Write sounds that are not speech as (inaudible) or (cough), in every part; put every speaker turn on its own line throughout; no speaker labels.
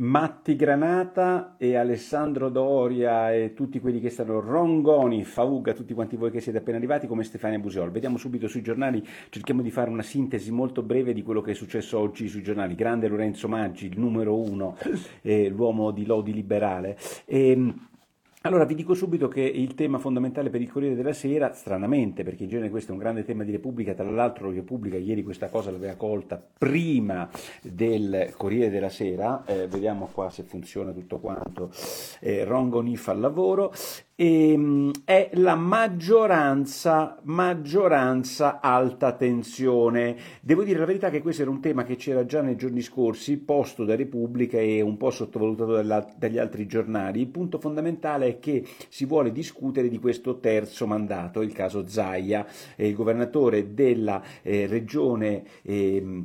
Matti Granata e Alessandro Doria e tutti quelli che stanno Rongoni, Fauga, tutti quanti voi che siete appena arrivati come Stefania Busiol. Vediamo subito sui giornali, cerchiamo di fare una sintesi molto breve di quello che è successo oggi sui giornali. Grande Lorenzo Maggi, il numero uno, eh, l'uomo di Lodi liberale. E, ehm, allora vi dico subito che il tema fondamentale per il Corriere della Sera, stranamente, perché in genere questo è un grande tema di Repubblica, tra l'altro Repubblica ieri questa cosa l'aveva colta prima del Corriere della Sera, eh, vediamo qua se funziona tutto quanto, eh, Rongoni fa il lavoro, ehm, è la maggioranza, maggioranza alta tensione. Devo dire la verità che questo era un tema che c'era già nei giorni scorsi, posto da Repubblica e un po' sottovalutato dagli altri giornali. Il punto fondamentale è che si vuole discutere di questo terzo mandato, il caso Zaia, eh, il governatore della eh, regione. Eh,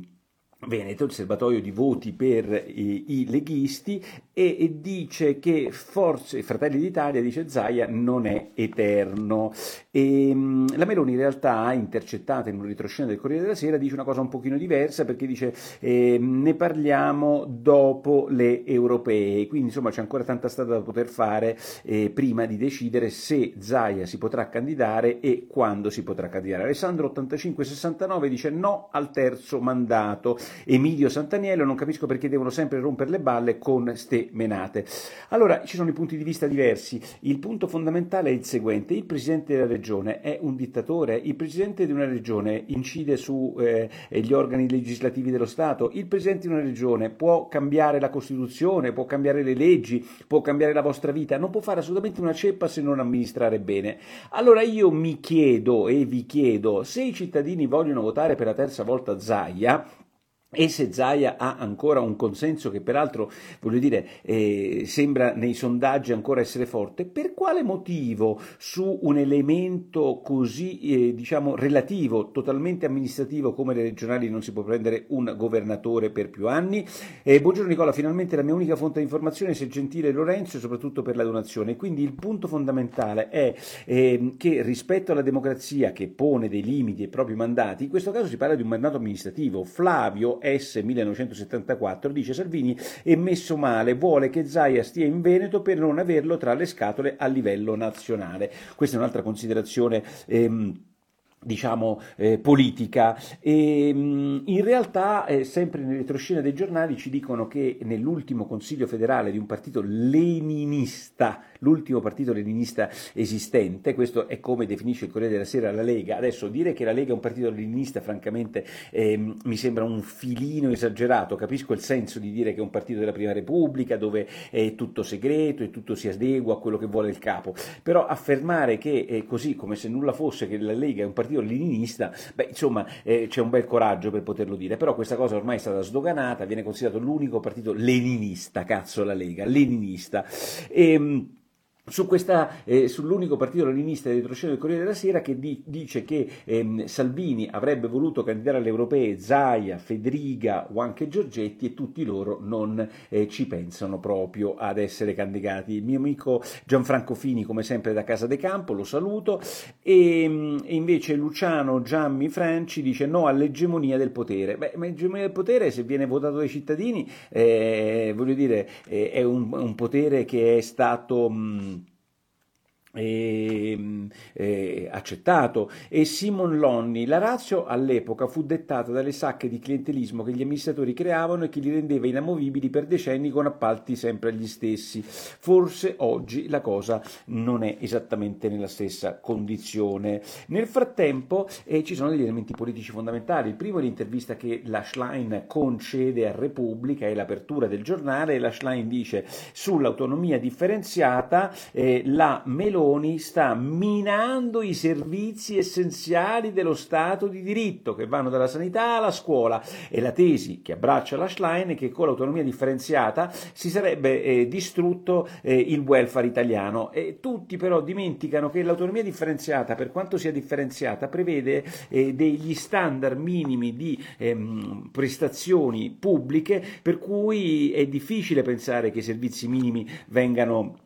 Veneto, il serbatoio di voti per i, i leghisti, e, e, dice che Forze Fratelli d'Italia, dice Zaia, non è eterno. E, la Meloni in realtà, intercettata in un retroscena del Corriere della Sera, dice una cosa un pochino diversa perché dice eh, ne parliamo dopo le europee, quindi insomma c'è ancora tanta strada da poter fare eh, prima di decidere se Zaia si potrà candidare e quando si potrà candidare. Alessandro 8569 dice no al terzo mandato. Emilio Santaniello, non capisco perché devono sempre rompere le balle con ste menate. Allora, ci sono i punti di vista diversi. Il punto fondamentale è il seguente: il presidente della regione è un dittatore, il presidente di una regione incide sugli eh, organi legislativi dello Stato, il presidente di una regione può cambiare la Costituzione, può cambiare le leggi, può cambiare la vostra vita, non può fare assolutamente una ceppa se non amministrare bene. Allora io mi chiedo e vi chiedo se i cittadini vogliono votare per la terza volta Zaia, e se Zaia ha ancora un consenso che peraltro, voglio dire, eh, sembra nei sondaggi ancora essere forte, per quale motivo su un elemento così, eh, diciamo, relativo, totalmente amministrativo come le regionali non si può prendere un governatore per più anni? Eh, buongiorno Nicola, finalmente la mia unica fonte di informazione, se gentile Lorenzo, e soprattutto per la donazione. Quindi il punto fondamentale è ehm, che rispetto alla democrazia che pone dei limiti ai propri mandati, in questo caso si parla di un mandato amministrativo. Flavio S 1974, dice Salvini è messo male, vuole che Zaia stia in Veneto per non averlo tra le scatole a livello nazionale. Questa è un'altra considerazione. Ehm, diciamo, eh, politica. E, mh, in realtà, eh, sempre nelle retroscena dei giornali, ci dicono che nell'ultimo Consiglio federale di un partito leninista, l'ultimo partito leninista esistente, questo è come definisce il Corriere della Sera la Lega. Adesso dire che la Lega è un partito leninista, francamente, eh, mi sembra un filino esagerato. Capisco il senso di dire che è un partito della Prima Repubblica, dove è tutto segreto e tutto si adegua a quello che vuole il capo. Però affermare che è così, come se nulla fosse, che la Lega è un partito partito leninista, beh, insomma, eh, c'è un bel coraggio per poterlo dire, però questa cosa ormai è stata sdoganata, viene considerato l'unico partito leninista, cazzo la Lega, leninista. E, ehm, su questa, eh, sull'unico partito leninista di retroscena del Corriere della Sera che di, dice che ehm, Salvini avrebbe voluto candidare alle europee Zaia, Federica o anche Giorgetti e tutti loro non eh, ci pensano proprio ad essere candidati. Il mio amico Gianfranco Fini, come sempre da Casa de Campo, lo saluto, e, e invece Luciano Giammi Franci dice no all'egemonia del potere. Beh, ma l'egemonia del potere se viene votato dai cittadini, eh, voglio dire, eh, è un, un, potere che è stato... Mh, e, eh, accettato. E Simon Lonni la razio all'epoca fu dettata dalle sacche di clientelismo che gli amministratori creavano e che li rendeva inamovibili per decenni con appalti sempre agli stessi. Forse oggi la cosa non è esattamente nella stessa condizione. Nel frattempo eh, ci sono degli elementi politici fondamentali. Il primo è l'intervista che la Schlein concede a Repubblica è l'apertura del giornale. E la Schlein dice sull'autonomia differenziata eh, la Meloni Meloni sta minando i servizi essenziali dello Stato di diritto, che vanno dalla sanità alla scuola. E la tesi che abbraccia la Schlein è che con l'autonomia differenziata si sarebbe eh, distrutto eh, il welfare italiano. E tutti però dimenticano che l'autonomia differenziata, per quanto sia differenziata, prevede eh, degli standard minimi di ehm, prestazioni pubbliche, per cui è difficile pensare che i servizi minimi vengano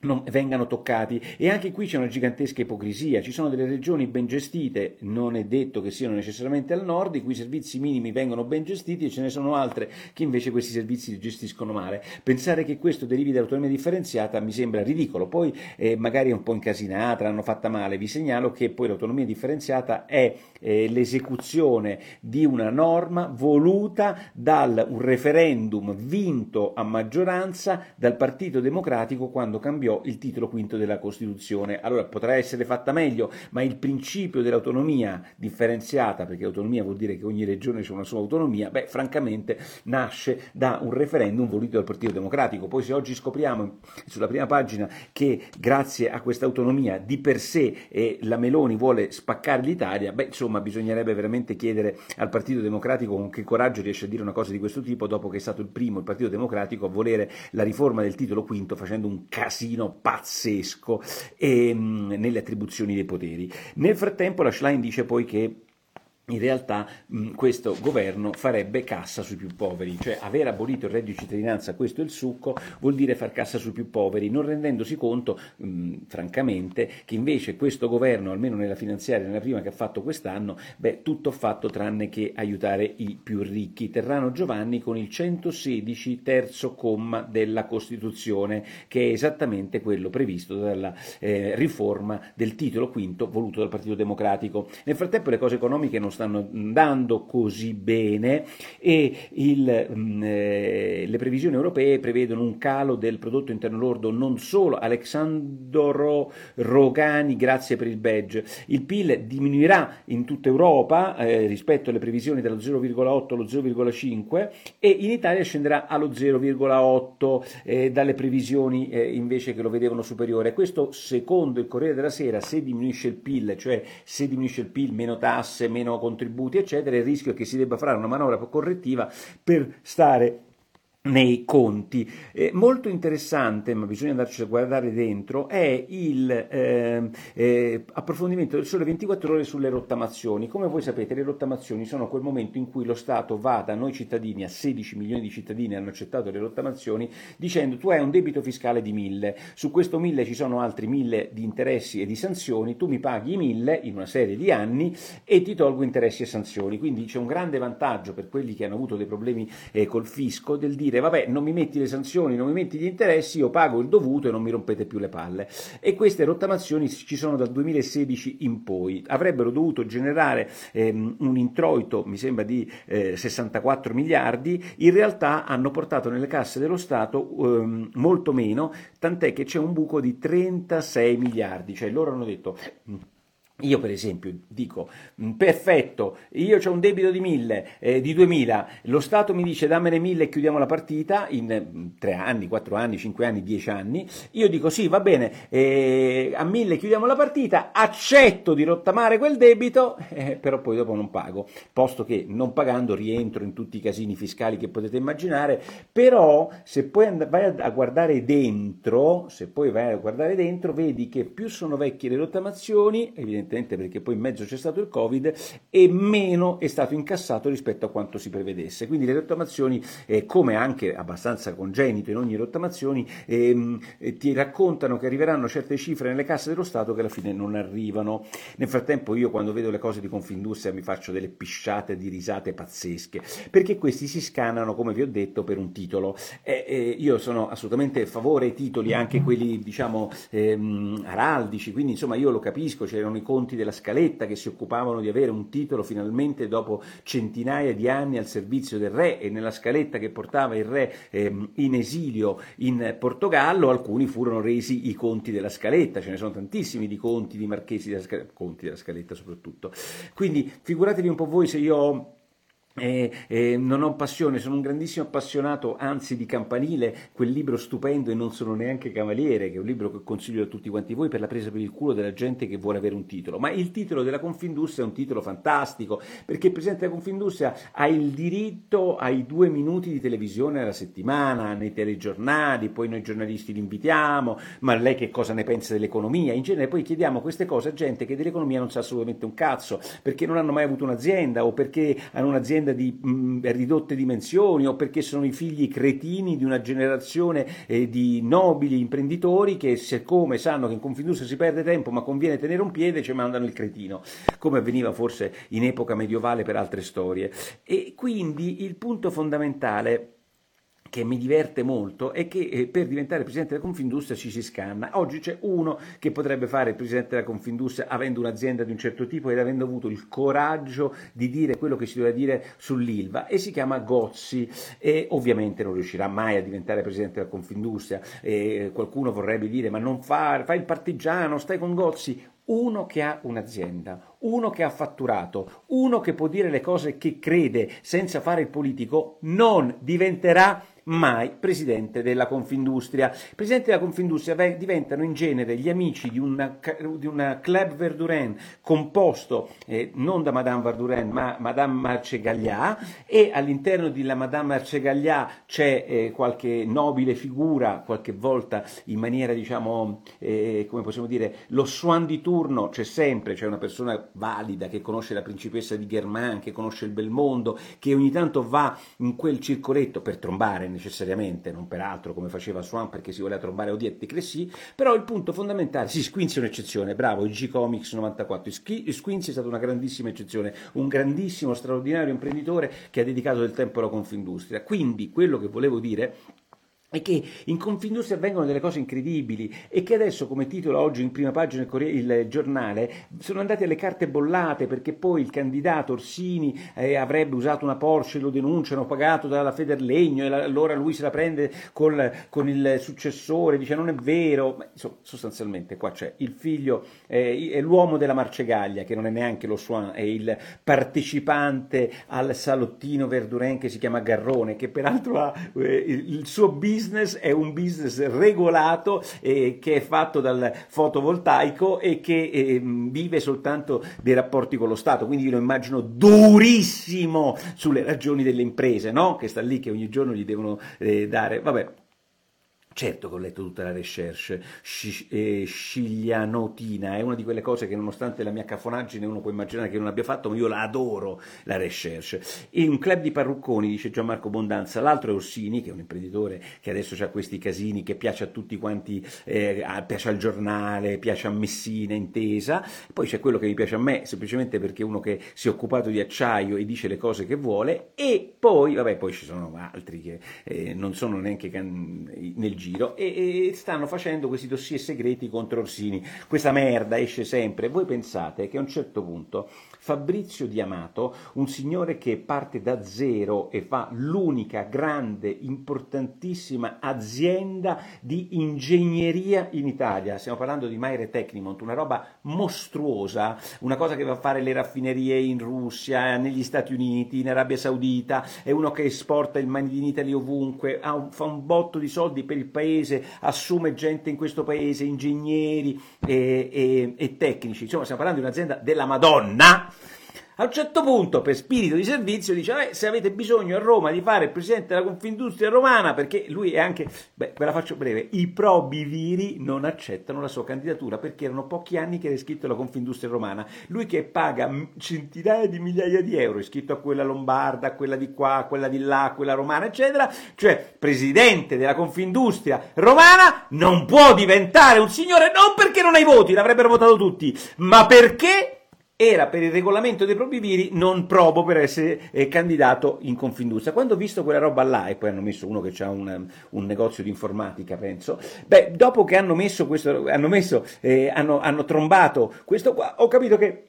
non vengano toccati. E anche qui c'è una gigantesca ipocrisia, ci sono delle regioni ben gestite, non è detto che siano necessariamente al nord, i cui servizi minimi vengono ben gestiti e ce ne sono altre che invece questi servizi gestiscono male. Pensare che questo derivi dall'autonomia differenziata mi sembra ridicolo, poi eh, magari è un po' incasinata, l'hanno fatta male, vi segnalo che poi l'autonomia differenziata è eh, l'esecuzione di una norma voluta da un referendum vinto a maggioranza dal Partito Democratico quando cambiò cambiò il titolo quinto della Costituzione. Allora potrà essere fatta meglio, ma il principio dell'autonomia differenziata, perché autonomia vuol dire che ogni regione ha una sua autonomia, beh, francamente nasce da un referendum voluto dal Partito Democratico. Poi se oggi scopriamo sulla prima pagina che grazie a questa autonomia di per sé eh, la Meloni vuole spaccare l'Italia, beh, insomma, bisognerebbe veramente chiedere al Partito Democratico con che coraggio riesce a dire una cosa di questo tipo dopo che è stato il primo il Partito Democratico a volere la riforma del titolo quinto facendo un casino casino pazzesco ehm, nelle attribuzioni dei poteri. Nel frattempo la Schlein dice poi che in realtà mh, questo governo farebbe cassa sui più poveri, cioè aver abolito il reddito di cittadinanza, questo è il succo, vuol dire far cassa sui più poveri, non rendendosi conto, mh, francamente, che invece questo governo, almeno nella finanziaria, nella prima che ha fatto quest'anno, beh, tutto fatto tranne che aiutare i più ricchi. Terrano Giovanni con il 116 terzo comma della Costituzione, che è esattamente quello previsto dalla eh, riforma del titolo quinto voluto dal Partito Democratico. Nel frattempo le cose economiche non stanno andando così bene e il, mh, mm, eh, le previsioni europee prevedono un calo del prodotto interno lordo non solo Alexandro Rogani, grazie per il badge. Il PIL diminuirà in tutta Europa eh, rispetto alle previsioni dallo 0,8 allo 0,5 e in Italia scenderà allo 0,8 eh, dalle previsioni eh, invece che lo vedevano superiore. Questo secondo il Corriere della Sera, se diminuisce il PIL, cioè se diminuisce il PIL, meno tasse, meno contributi, eccetera, il rischio è che si debba fare una manovra correttiva per stare nei conti. Eh, molto interessante, ma bisogna andarci a guardare dentro, è il eh, eh, approfondimento del Sole 24 ore sulle rottamazioni. Come voi sapete, le rottamazioni sono quel momento in cui lo Stato va da noi cittadini, a 16 milioni di cittadini hanno accettato le rottamazioni, dicendo tu hai un debito fiscale di 1000, su questo 1000 ci sono altri 1000 di interessi e di sanzioni, tu mi paghi i 1000 in una serie di anni e ti tolgo interessi e sanzioni. Quindi c'è un grande vantaggio per quelli che hanno avuto dei problemi eh, col fisco del dire dire vabbè non mi metti le sanzioni, non mi metti gli interessi, io pago il dovuto e non mi rompete più le palle. E queste rottamazioni ci sono dal 2016 in poi. Avrebbero dovuto generare ehm, un introito, mi sembra di eh, 64 miliardi, in realtà hanno portato nelle casse dello Stato ehm, molto meno, tant'è che c'è un buco di 36 miliardi, cioè loro hanno detto io per esempio dico, mm, perfetto, io ho un debito di 1000, eh, di 2000, lo Stato mi dice dammene 1000 e chiudiamo la partita in 3 mm, anni, 4 anni, 5 anni, 10 anni, io dico sì, va bene, eh, a 1000 chiudiamo la partita, accetto di rottamare quel debito, (laughs) eh, però poi dopo non pago, posto che non pagando rientro in tutti i casini fiscali che potete immaginare, però se poi vai a guardare dentro, se poi vai a guardare dentro, vedi che più sono vecchie le rottamazioni, evidentemente evidentemente perché poi in mezzo c'è stato il Covid, e meno è stato incassato rispetto a quanto si prevedesse. Quindi le rottamazioni, eh, come anche abbastanza congenito in ogni rottamazione, ehm, eh, ti raccontano che arriveranno certe cifre nelle casse dello Stato che alla fine non arrivano. Nel frattempo io quando vedo le cose di Confindustria mi faccio delle pisciate di risate pazzesche, perché questi si scannano, come vi ho detto, per un titolo. Eh, io sono assolutamente a favore ai titoli, anche quelli diciamo ehm, araldici, quindi insomma io lo capisco, c'erano i conti conti della Scaletta che si occupavano di avere un titolo finalmente dopo centinaia di anni al servizio del re e nella Scaletta che portava il re ehm, in esilio in Portogallo alcuni furono resi i conti della Scaletta, ce ne sono tantissimi di conti di marchesi della Scaletta, conti della Scaletta soprattutto. Quindi figuratevi un po' voi se io ho eh, eh, non ho passione, sono un grandissimo appassionato, anzi di Campanile, quel libro stupendo e non sono neanche cavaliere, che è un libro che consiglio a tutti quanti voi per la presa per il culo della gente che vuole avere un titolo. Ma il titolo della Confindustria è un titolo fantastico, perché il Presidente della Confindustria ha il diritto ai due minuti di televisione alla settimana, nei telegiornali, poi noi giornalisti li invitiamo, ma lei che cosa ne pensa dell'economia? In genere poi chiediamo queste cose a gente che dell'economia non sa assolutamente un cazzo, perché non hanno mai avuto un'azienda o perché hanno un'azienda un'azienda di mh, ridotte dimensioni o perché sono i figli cretini di una generazione eh, di nobili imprenditori che siccome sanno che in Confindustria si perde tempo ma conviene tenere un piede ci mandano il cretino, come avveniva forse in epoca medievale per altre storie. E quindi il punto fondamentale che mi diverte molto è che eh, per diventare presidente della Confindustria ci si scanna. Oggi c'è uno che potrebbe fare presidente della Confindustria avendo un'azienda di un certo tipo ed avendo avuto il coraggio di dire quello che si doveva dire sull'Ilva e si chiama Gozzi e ovviamente non riuscirà mai a diventare presidente della Confindustria. E qualcuno vorrebbe dire ma non fa, fai il partigiano, stai con Gozzi uno che ha un'azienda, uno che ha fatturato, uno che può dire le cose che crede senza fare il politico, non diventerà mai presidente della Confindustria. Presidente della Confindustria diventano in genere gli amici di una, di una club Verduren composto eh, non da Madame Verduren ma Madame Marcegaglia e all'interno della Madame Marcegaglia c'è eh, qualche nobile figura, qualche volta in maniera diciamo, eh, come possiamo dire, lo swan di turno c'è sempre, c'è una persona valida che conosce la principessa di Germain, che conosce il bel mondo, che ogni tanto va in quel circoletto per trombare necessariamente, non peraltro come faceva Swan perché si voleva trovare Odietti Cressy, però il punto fondamentale, sì, Squinzi è un'eccezione, bravo, il G-Comics 94, Squinzi è stata una grandissima eccezione, un grandissimo, straordinario imprenditore che ha dedicato del tempo alla Confindustria. Quindi quello che volevo dire e che in Confindustria avvengono delle cose incredibili e che adesso, come titola oggi in prima pagina il, il giornale, sono andate alle carte bollate perché poi il candidato Orsini eh, avrebbe usato una Porsche, lo denunciano, pagato dalla Federlegno e la, allora lui se la prende col, con il successore, dice non è vero, ma insomma, sostanzialmente qua c'è il figlio, eh, è l'uomo della Marcegaglia che non è neanche lo Swan, è il partecipante al salottino Verduren che si chiama Garrone, che peraltro ha eh, il suo business business è un business regolato eh, che è fatto dal fotovoltaico e che eh, vive soltanto dei rapporti con lo Stato, quindi io lo immagino durissimo sulle ragioni delle imprese, no? che sta lì che ogni giorno gli devono eh, dare, vabbè, Certo che ho letto tutta la recherche. Eh, sciglianotina, è una di quelle cose che nonostante la mia cafonaggine uno può immaginare che non abbia fatto, ma io la adoro, la recherche. E un club di parrucconi, dice Gianmarco Bondanza, l'altro è Orsini, che è un imprenditore che adesso ha questi casini, che piace a tutti quanti, eh, piace al giornale, piace a Messina, Intesa, poi c'è quello che mi piace a me, semplicemente perché è uno che si è occupato di acciaio e dice le cose che vuole, e poi, vabbè, poi ci sono altri che eh, non sono neanche can- nel giro giro e, e, stanno facendo questi dossier segreti contro Orsini. Questa merda esce sempre. Voi pensate che a un certo punto Fabrizio Diamato, un signore che parte da zero e fa l'unica grande, importantissima azienda di ingegneria in Italia. Stiamo parlando di Maire Tecnimont, una roba mostruosa, una cosa che va a fare le raffinerie in Russia, negli Stati Uniti, in Arabia Saudita, è uno che esporta il Made in Italy ovunque, un, fa un botto di soldi per il paese, assume gente in questo paese, ingegneri e, e, e tecnici. Insomma, stiamo parlando di un'azienda della Madonna a un certo punto, per spirito di servizio, dice: eh, Se avete bisogno a Roma di fare il presidente della Confindustria Romana, perché lui è anche, beh, ve la faccio breve, i probiviri non accettano la sua candidatura perché erano pochi anni che era iscritto alla Confindustria Romana. Lui che paga centinaia di migliaia di euro, iscritto a quella lombarda, a quella di qua, a quella di là, a quella romana, eccetera, cioè presidente della Confindustria Romana, non può diventare un signore non perché non ha i voti, l'avrebbero votato tutti, ma perché era per il regolamento dei probiviri non probo per essere eh, candidato in Confindustria. Quando ho visto quella roba là, e poi hanno messo uno che ha un, un, negozio di informatica, penso, beh, dopo che hanno messo questo, hanno, messo, eh, hanno, hanno trombato questo qua, ho capito che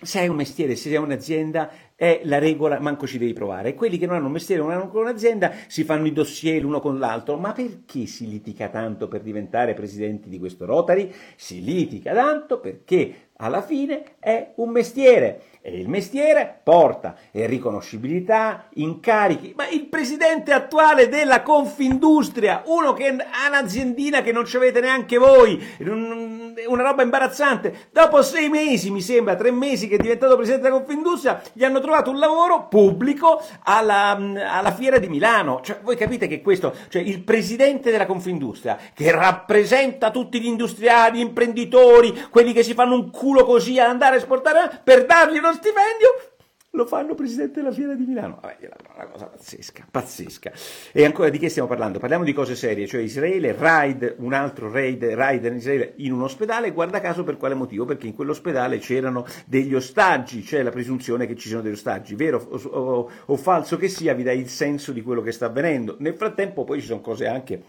se hai un mestiere, se hai un'azienda, è la regola, manco ci devi provare. E quelli che non hanno un mestiere, non hanno un'azienda, si fanno i dossier l'uno con l'altro. Ma perché si litiga tanto per diventare presidenti di questo Rotary? Si litiga tanto perché alla fine è un mestiere e il mestiere porta riconoscibilità, incarichi, ma il presidente attuale della Confindustria, uno che ha un'aziendina che non ci avete neanche voi, una roba imbarazzante, dopo sei mesi, mi sembra, tre mesi che è diventato presidente della Confindustria, gli hanno trovato un lavoro pubblico alla, alla fiera di Milano, cioè, voi capite che questo, cioè il presidente della Confindustria, che rappresenta tutti gli industriali, gli imprenditori, quelli che si fanno un culo così ad andare a esportare, per dargli uno stipendio, lo fanno presidente della fiera di Milano. Vabbè, una cosa pazzesca, pazzesca. E ancora di che stiamo parlando? Parliamo di cose serie, cioè Israele, raid, un altro raid, raid in Israele in un ospedale, guarda caso per quale motivo? Perché in quell'ospedale c'erano degli ostaggi, c'è la presunzione che ci siano degli ostaggi, vero o, o, o falso che sia, vi dà il senso di quello che sta avvenendo. Nel frattempo poi ci sono cose anche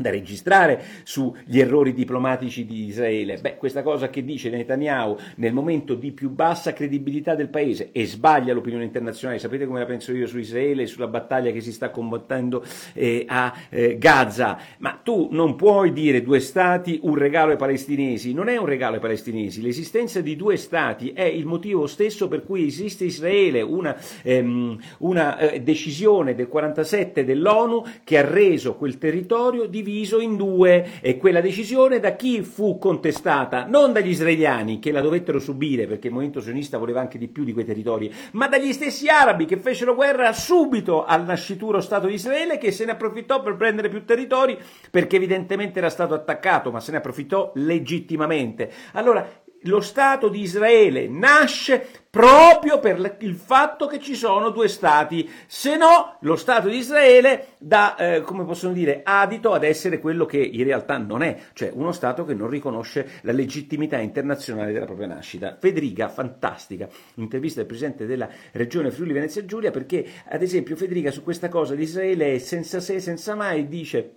da registrare sugli errori diplomatici di Israele. Beh, questa cosa che dice Netanyahu nel momento di più bassa credibilità del paese e sbaglia l'opinione internazionale. Sapete come la penso io su Israele e sulla battaglia che si sta combattendo eh, a eh, Gaza? Ma tu non puoi dire due stati, un regalo ai palestinesi. Non è un regalo ai palestinesi. L'esistenza di due stati è il motivo stesso per cui esiste Israele, una, ehm, una eh, decisione del 47 dell'ONU che ha reso quel territorio diviso diviso in due e quella decisione da chi fu contestata? Non dagli israeliani che la dovettero subire perché il movimento sionista voleva anche di più di quei territori, ma dagli stessi arabi che fecero guerra subito al nascituro Stato di Israele che se ne approfittò per prendere più territori perché evidentemente era stato attaccato, ma se ne approfittò legittimamente. Allora, lo Stato di Israele nasce proprio per il fatto che ci sono due Stati, se no lo Stato di Israele dà, eh, come possono dire, adito ad essere quello che in realtà non è, cioè uno Stato che non riconosce la legittimità internazionale della propria nascita. Federica, fantastica, intervista del Presidente della Regione Friuli Venezia Giulia, perché ad esempio Federica su questa cosa di Israele è senza se, senza mai, dice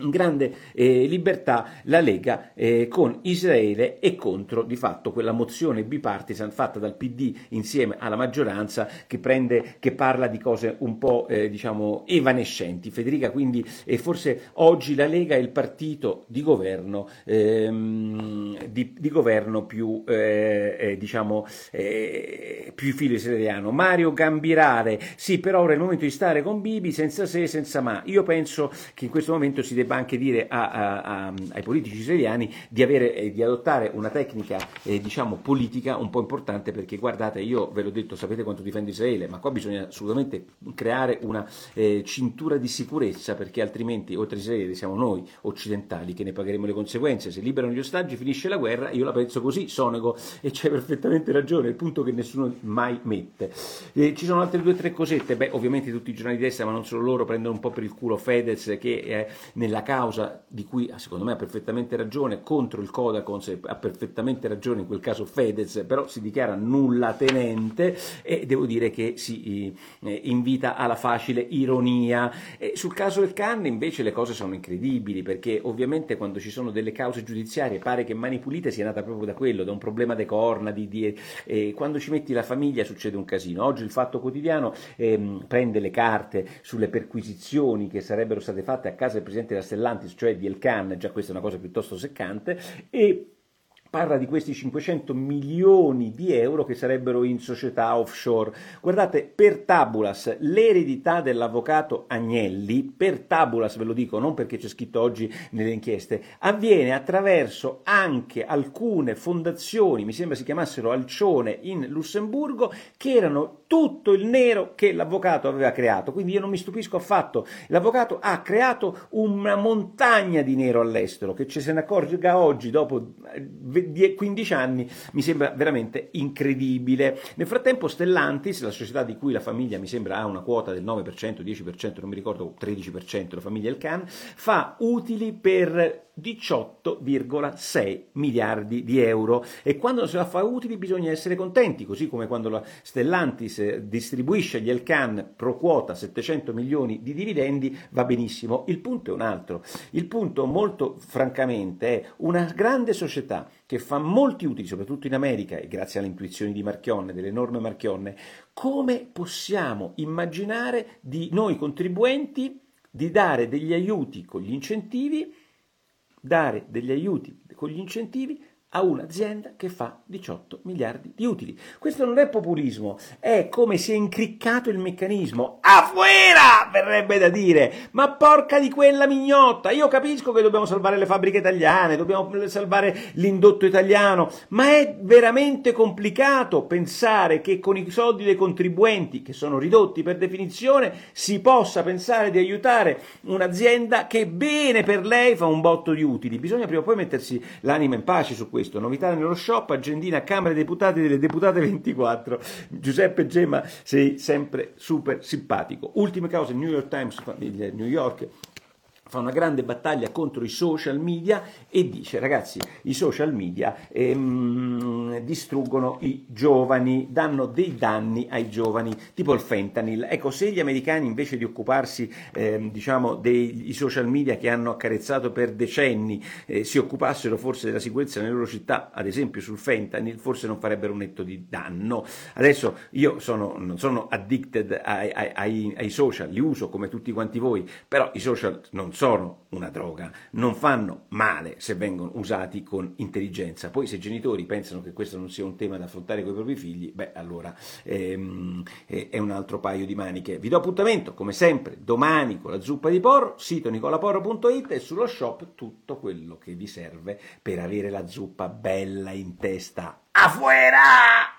in grande eh, libertà la Lega eh, con Israele e contro di fatto quella mozione bipartisan fatta dal PD insieme alla maggioranza che, prende, che parla di cose un po' eh, diciamo evanescenti. Federica quindi eh, forse oggi la Lega è il partito di governo, ehm, di, di, governo più eh, eh, diciamo più filo israeliano. Mario Gambirale, sì però ora è il momento di stare con Bibi senza se senza ma. Io penso che in questo momento si debba debba anche dire a, a, a, ai politici israeliani di, avere, eh, di adottare una tecnica eh, diciamo politica un po' importante perché guardate io ve l'ho detto sapete quanto difendo Israele ma qua bisogna assolutamente creare una eh, cintura di sicurezza perché altrimenti oltre Israele siamo noi occidentali che ne pagheremo le conseguenze. Se liberano gli ostaggi finisce la guerra io la penso così Sonego e c'è perfettamente ragione il punto che nessuno mai mette. Eh, ci sono altre due o tre cosette? Beh ovviamente tutti i giornali di destra ma non solo loro prendono un po' per il culo Fedez che è nella la causa di cui secondo me ha perfettamente ragione, contro il Codacons ha perfettamente ragione in quel caso Fedez, però si dichiara nulla tenente e devo dire che si eh, invita alla facile ironia. E sul caso del Can invece le cose sono incredibili perché ovviamente quando ci sono delle cause giudiziarie pare che Mani Pulite sia nata proprio da quello, da un problema de corna, di, di, eh, quando ci metti la famiglia succede un casino. Oggi il Fatto Quotidiano eh, prende le carte sulle perquisizioni che sarebbero state fatte a casa del Presidente della Stellantis, cioè di Elkan, già questa è una cosa piuttosto seccante, e parla di questi 500 milioni di euro che sarebbero in società offshore. Guardate, per tabulas, l'eredità dell'avvocato Agnelli, per tabulas ve lo dico, non perché c'è scritto oggi nelle inchieste, avviene attraverso anche alcune fondazioni, mi sembra si chiamassero Alcione in Lussemburgo, che erano tutto il nero che l'avvocato aveva creato. Quindi io non mi stupisco affatto. L'avvocato ha creato una montagna di nero all'estero, che ci se ne accorga oggi dopo 15 anni mi sembra veramente incredibile. Nel frattempo Stellantis, la società di cui la famiglia mi sembra ha una quota del 9%, 10%, non mi ricordo, 13%, la famiglia El Khan, fa utili per 18,6 miliardi di euro e quando se la fa utili bisogna essere contenti, così come quando la Stellantis distribuisce agli Elcan pro quota 700 milioni di dividendi va benissimo. Il punto è un altro. Il punto molto francamente è una grande società che fa molti utili, soprattutto in America e grazie alle intuizioni di Marchionne, dell'enorme Marchionne, come possiamo immaginare di noi contribuenti di dare degli aiuti con gli incentivi dare degli aiuti con gli incentivi a un'azienda che fa 18 miliardi di utili. Questo non è populismo, è come si è incriccato il meccanismo. Afuera, verrebbe da dire, ma porca di quella mignotta. Io capisco che dobbiamo salvare le fabbriche italiane, dobbiamo salvare l'indotto italiano, ma è veramente complicato pensare che con i soldi dei contribuenti, che sono ridotti per definizione, si possa pensare di aiutare un'azienda che bene per lei fa un botto di utili. Bisogna prima o poi mettersi l'anima in pace su questo questo. Novità nello shop, agendina Camera dei Deputati delle Deputate 24. Giuseppe Gemma, sei sempre super simpatico. Ultime cose, New York Times, New York fa una grande battaglia contro i social media e dice ragazzi i social media ehm, distruggono i giovani, danno dei danni ai giovani, tipo il fentanyl. Ecco, se gli americani invece di occuparsi ehm, diciamo dei social media che hanno accarezzato per decenni eh, si occupassero forse della sicurezza nelle loro città, ad esempio sul fentanyl, forse non farebbero un netto di danno. Adesso io sono, non sono addicted ai, ai, ai social, li uso come tutti quanti voi, però i social non sono una droga, non fanno male se vengono usati con intelligenza. Poi se i genitori pensano che questo non sia un tema da affrontare con i propri figli, beh allora ehm, è un altro paio di maniche. Vi do appuntamento come sempre domani con la zuppa di porro, sito nicolaporro.it e sullo shop tutto quello che vi serve per avere la zuppa bella in testa. Afuera!